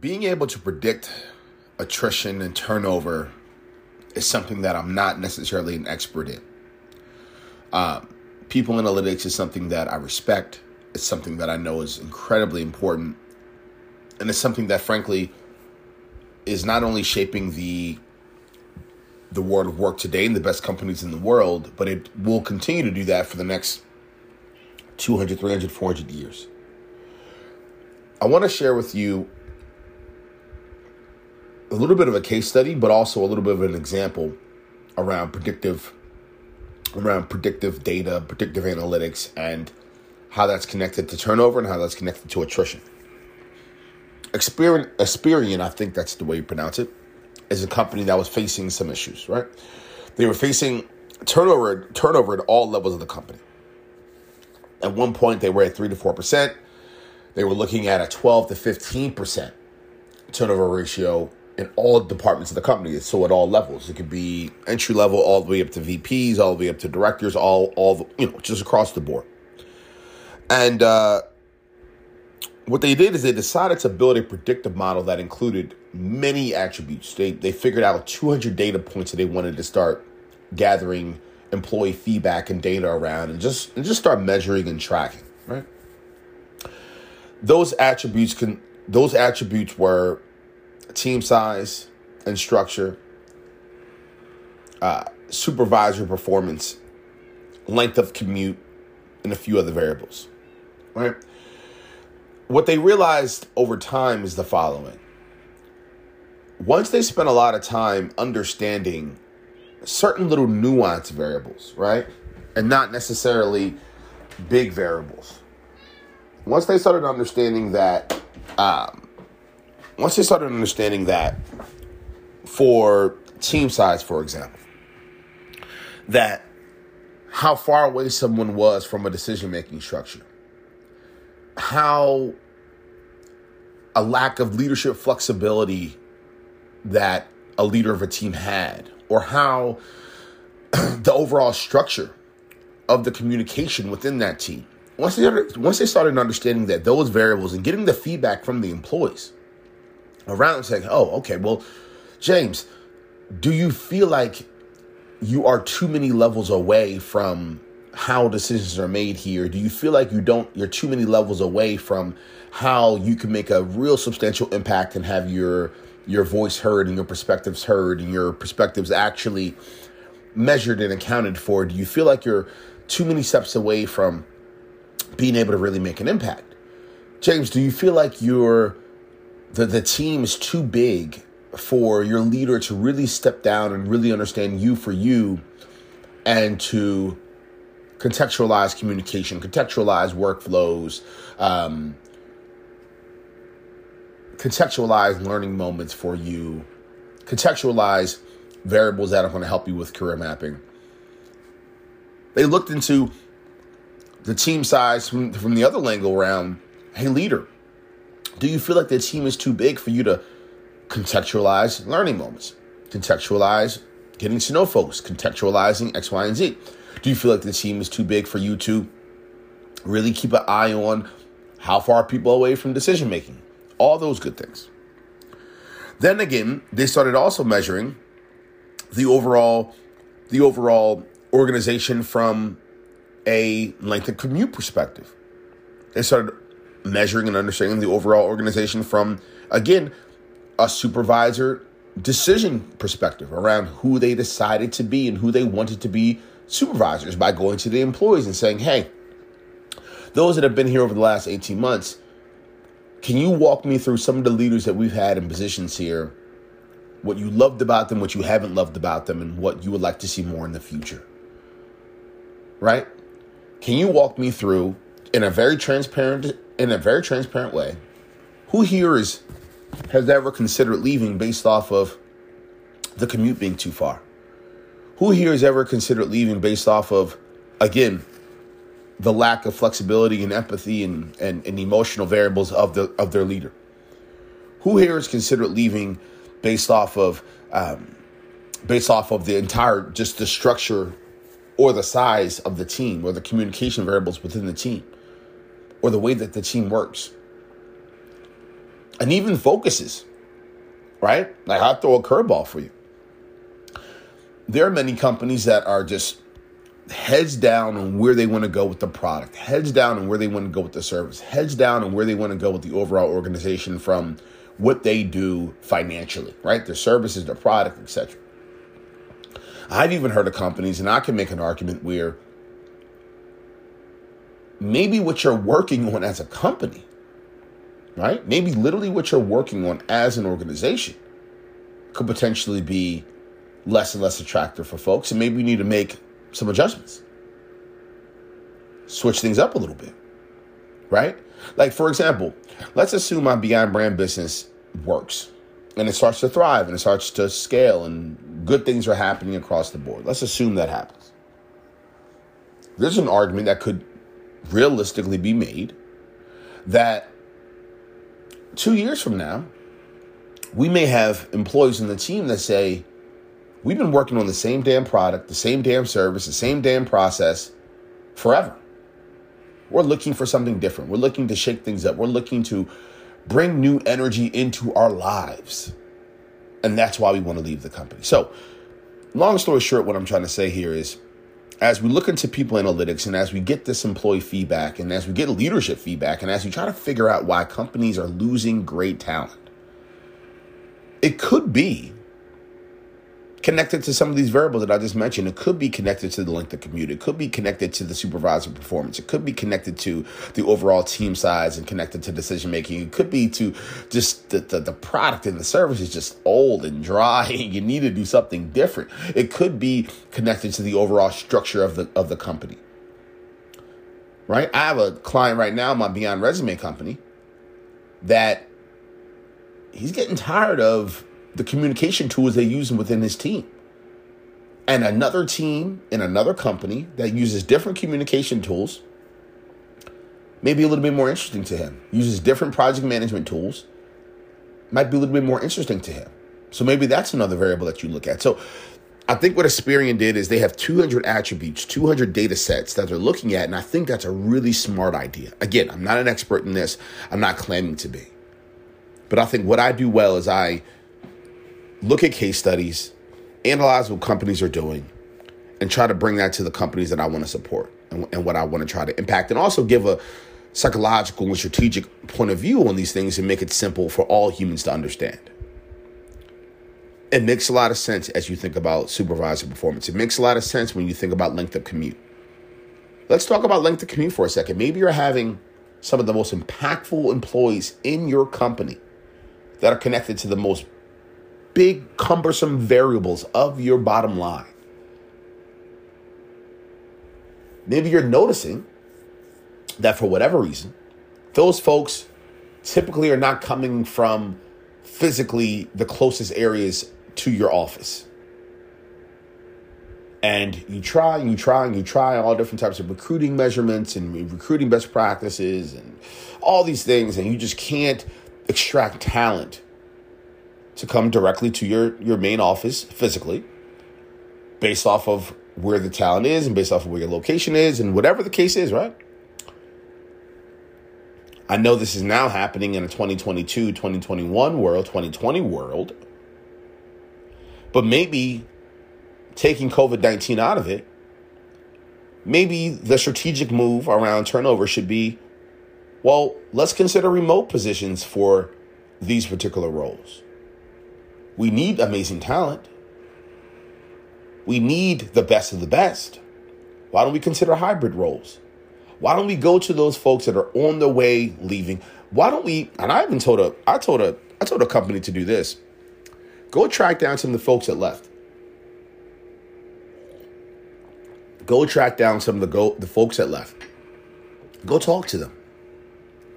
being able to predict attrition and turnover is something that I'm not necessarily an expert in. Um, people analytics is something that I respect. It's something that I know is incredibly important. And it's something that, frankly, is not only shaping the the world of work today and the best companies in the world, but it will continue to do that for the next 200, 300, 400 years. I want to share with you a little bit of a case study, but also a little bit of an example around predictive around predictive data, predictive analytics, and how that's connected to turnover and how that's connected to attrition. Experian, Experian, I think that's the way you pronounce it, is a company that was facing some issues, right? They were facing turnover turnover at all levels of the company. At one point, they were at three to four percent. They were looking at a twelve to fifteen percent turnover ratio in all departments of the company. So at all levels, it could be entry level all the way up to VPs, all the way up to directors, all all the, you know just across the board. And uh, what they did is they decided to build a predictive model that included many attributes. They they figured out 200 data points that they wanted to start gathering employee feedback and data around, and just and just start measuring and tracking. Right. Those attributes can those attributes were team size and structure, uh, supervisor performance, length of commute, and a few other variables. Right? What they realized over time is the following. Once they spent a lot of time understanding certain little nuance variables, right? And not necessarily big variables. Once they started understanding that um, once they started understanding that for team size, for example, that how far away someone was from a decision making structure, how a lack of leadership flexibility that a leader of a team had, or how the overall structure of the communication within that team. Once they, once they started understanding that those variables and getting the feedback from the employees, around saying, oh, okay, well, James, do you feel like you are too many levels away from how decisions are made here? Do you feel like you don't, you're too many levels away from how you can make a real substantial impact and have your your voice heard and your perspectives heard and your perspectives actually measured and accounted for? Do you feel like you're too many steps away from being able to really make an impact? James, do you feel like you're the, the team is too big for your leader to really step down and really understand you for you and to contextualize communication, contextualize workflows, um, contextualize learning moments for you, contextualize variables that are going to help you with career mapping. They looked into the team size from, from the other angle around, hey, leader, do you feel like the team is too big for you to contextualize learning moments, contextualize getting to know folks, contextualizing X, Y, and Z? Do you feel like the team is too big for you to really keep an eye on how far people are away from decision making? All those good things. Then again, they started also measuring the overall the overall organization from a length of commute perspective. They started measuring and understanding the overall organization from, again, a supervisor decision perspective around who they decided to be and who they wanted to be supervisors by going to the employees and saying, hey, those that have been here over the last 18 months, can you walk me through some of the leaders that we've had in positions here, what you loved about them, what you haven't loved about them, and what you would like to see more in the future? Right? Can you walk me through in a very transparent in a very transparent way, who here is has ever considered leaving based off of the commute being too far? Who here has ever considered leaving based off of, again, the lack of flexibility and empathy and, and, and emotional variables of the of their leader? Who here has considered leaving based off of um, based off of the entire just the structure or the size of the team or the communication variables within the team? Or the way that the team works. and even focuses, right? Like I'll throw a curveball for you. There are many companies that are just heads down on where they want to go with the product, heads down on where they want to go with the service, heads down on where they want to go with the overall organization from what they do financially, right? Their services, their product, etc. I've even heard of companies, and I can make an argument where maybe what you're working on as a company, right? Maybe literally what you're working on as an organization could potentially be less and less attractive for folks. And maybe you need to make some adjustments, switch things up a little bit, right? Like, for example, let's assume my Beyond Brand business works and it starts to thrive and it starts to scale and good things are happening across the board. Let's assume that happens. There's an argument that could realistically be made that two years from now, we may have employees in the team that say, We've been working on the same damn product, the same damn service, the same damn process forever. We're looking for something different. We're looking to shake things up. We're looking to bring new energy into our lives. And that's why we want to leave the company. So, long story short, what I'm trying to say here is as we look into people analytics and as we get this employee feedback and as we get leadership feedback and as we try to figure out why companies are losing great talent, it could be connected to some of these variables that I just mentioned. It could be connected to the length of commute. It could be connected to the supervisor performance. It could be connected to the overall team size and connected to decision making. It could be to just the, the, the product and the service is just old and dry and you need to do something different. It could be connected to the overall structure of the of the company. Right? I have a client right now, my Beyond Resume company, that he's getting tired of the communication tools they use within his team. And another team in another company that uses different communication tools may be a little bit more interesting to him. Uses different project management tools, might be a little bit more interesting to him. So maybe that's another variable that you look at. So I think what Experian did is they have 200 attributes, 200 data sets that they're looking at. And I think that's a really smart idea. Again, I'm not an expert in this, I'm not claiming to be. But I think what I do well is I look at case studies, analyze what companies are doing, and try to bring that to the companies that I want to support and, and what I want to try to impact, and also give a psychological and strategic point of view on these things and make it simple for all humans to understand. It makes a lot of sense as you think about supervisor performance. It makes a lot of sense when you think about length of commute. Let's talk about length of commute for a second. Maybe you're having some of the most impactful employees in your company that are connected to the most big, cumbersome variables of your bottom line. Maybe you're noticing that for whatever reason, those folks typically are not coming from physically the closest areas to your office. And you try and you try and you try all different types of recruiting measurements and recruiting best practices and all these things, and you just can't extract talent to come directly to your, your main office physically based off of where the talent is and based off of where your location is and whatever the case is, right? I know this is now happening in a 2022, 2021 world, 2020 world. But maybe taking COVID 19 out of it, maybe the strategic move around turnover should be well, let's consider remote positions for these particular roles. We need amazing talent. We need the best of the best. Why don't we consider hybrid roles? Why don't we go to those folks that are on the way leaving? Why don't we? And I even told a, I told a, I told a company to do this. Go track down some of the folks that left. Go track down some of the go the folks that left. Go talk to them.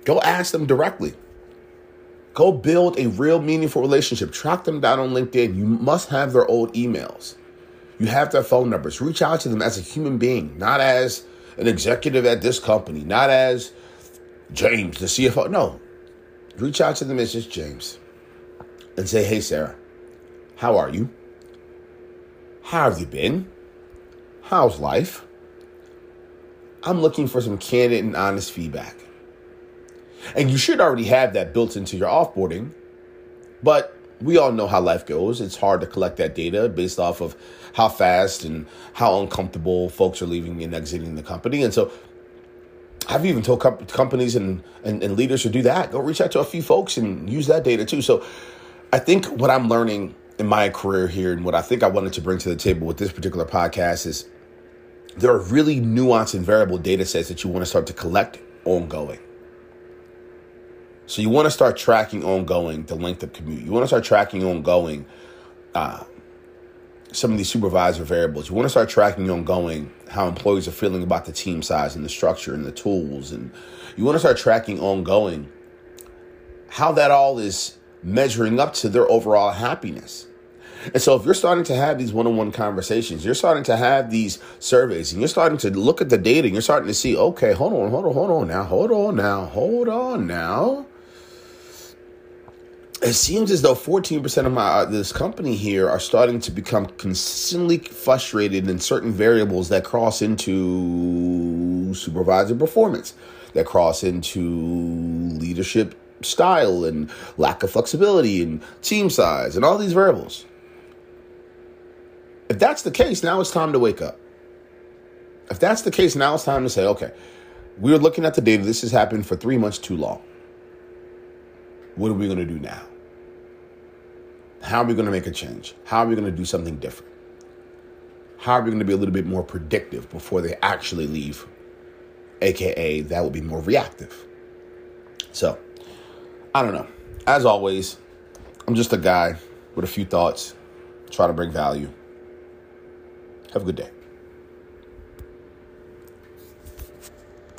Go ask them directly. Go build a real meaningful relationship. Track them down on LinkedIn. You must have their old emails. You have their phone numbers. Reach out to them as a human being, not as an executive at this company, not as James, the CFO. No. Reach out to them as just James and say, hey, Sarah, how are you? How have you been? How's life? I'm looking for some candid and honest feedback. And you should already have that built into your offboarding. But we all know how life goes. It's hard to collect that data based off of how fast and how uncomfortable folks are leaving and exiting the company. And so I've even told companies and, and, and leaders to do that. Go reach out to a few folks and use that data too. So I think what I'm learning in my career here and what I think I wanted to bring to the table with this particular podcast is there are really nuanced and variable data sets that you want to start to collect ongoing. So you want to start tracking ongoing the length of commute. You want to start tracking ongoing uh, some of these supervisor variables. You want to start tracking ongoing how employees are feeling about the team size and the structure and the tools. And you want to start tracking ongoing how that all is measuring up to their overall happiness. And so if you're starting to have these one-on-one conversations, you're starting to have these surveys and you're starting to look at the data and you're starting to see, okay, hold on, hold on, hold on now, hold on now, hold on now it seems as though 14% of my uh, this company here are starting to become consistently frustrated in certain variables that cross into supervisor performance that cross into leadership style and lack of flexibility and team size and all these variables. If that's the case now it's time to wake up. If that's the case now it's time to say okay we're looking at the data. This has happened for three months too long. What are we going to do now how are we going to make a change? How are we going to do something different? How are we going to be a little bit more predictive before they actually leave? AKA, that would be more reactive. So, I don't know. As always, I'm just a guy with a few thoughts, try to bring value. Have a good day.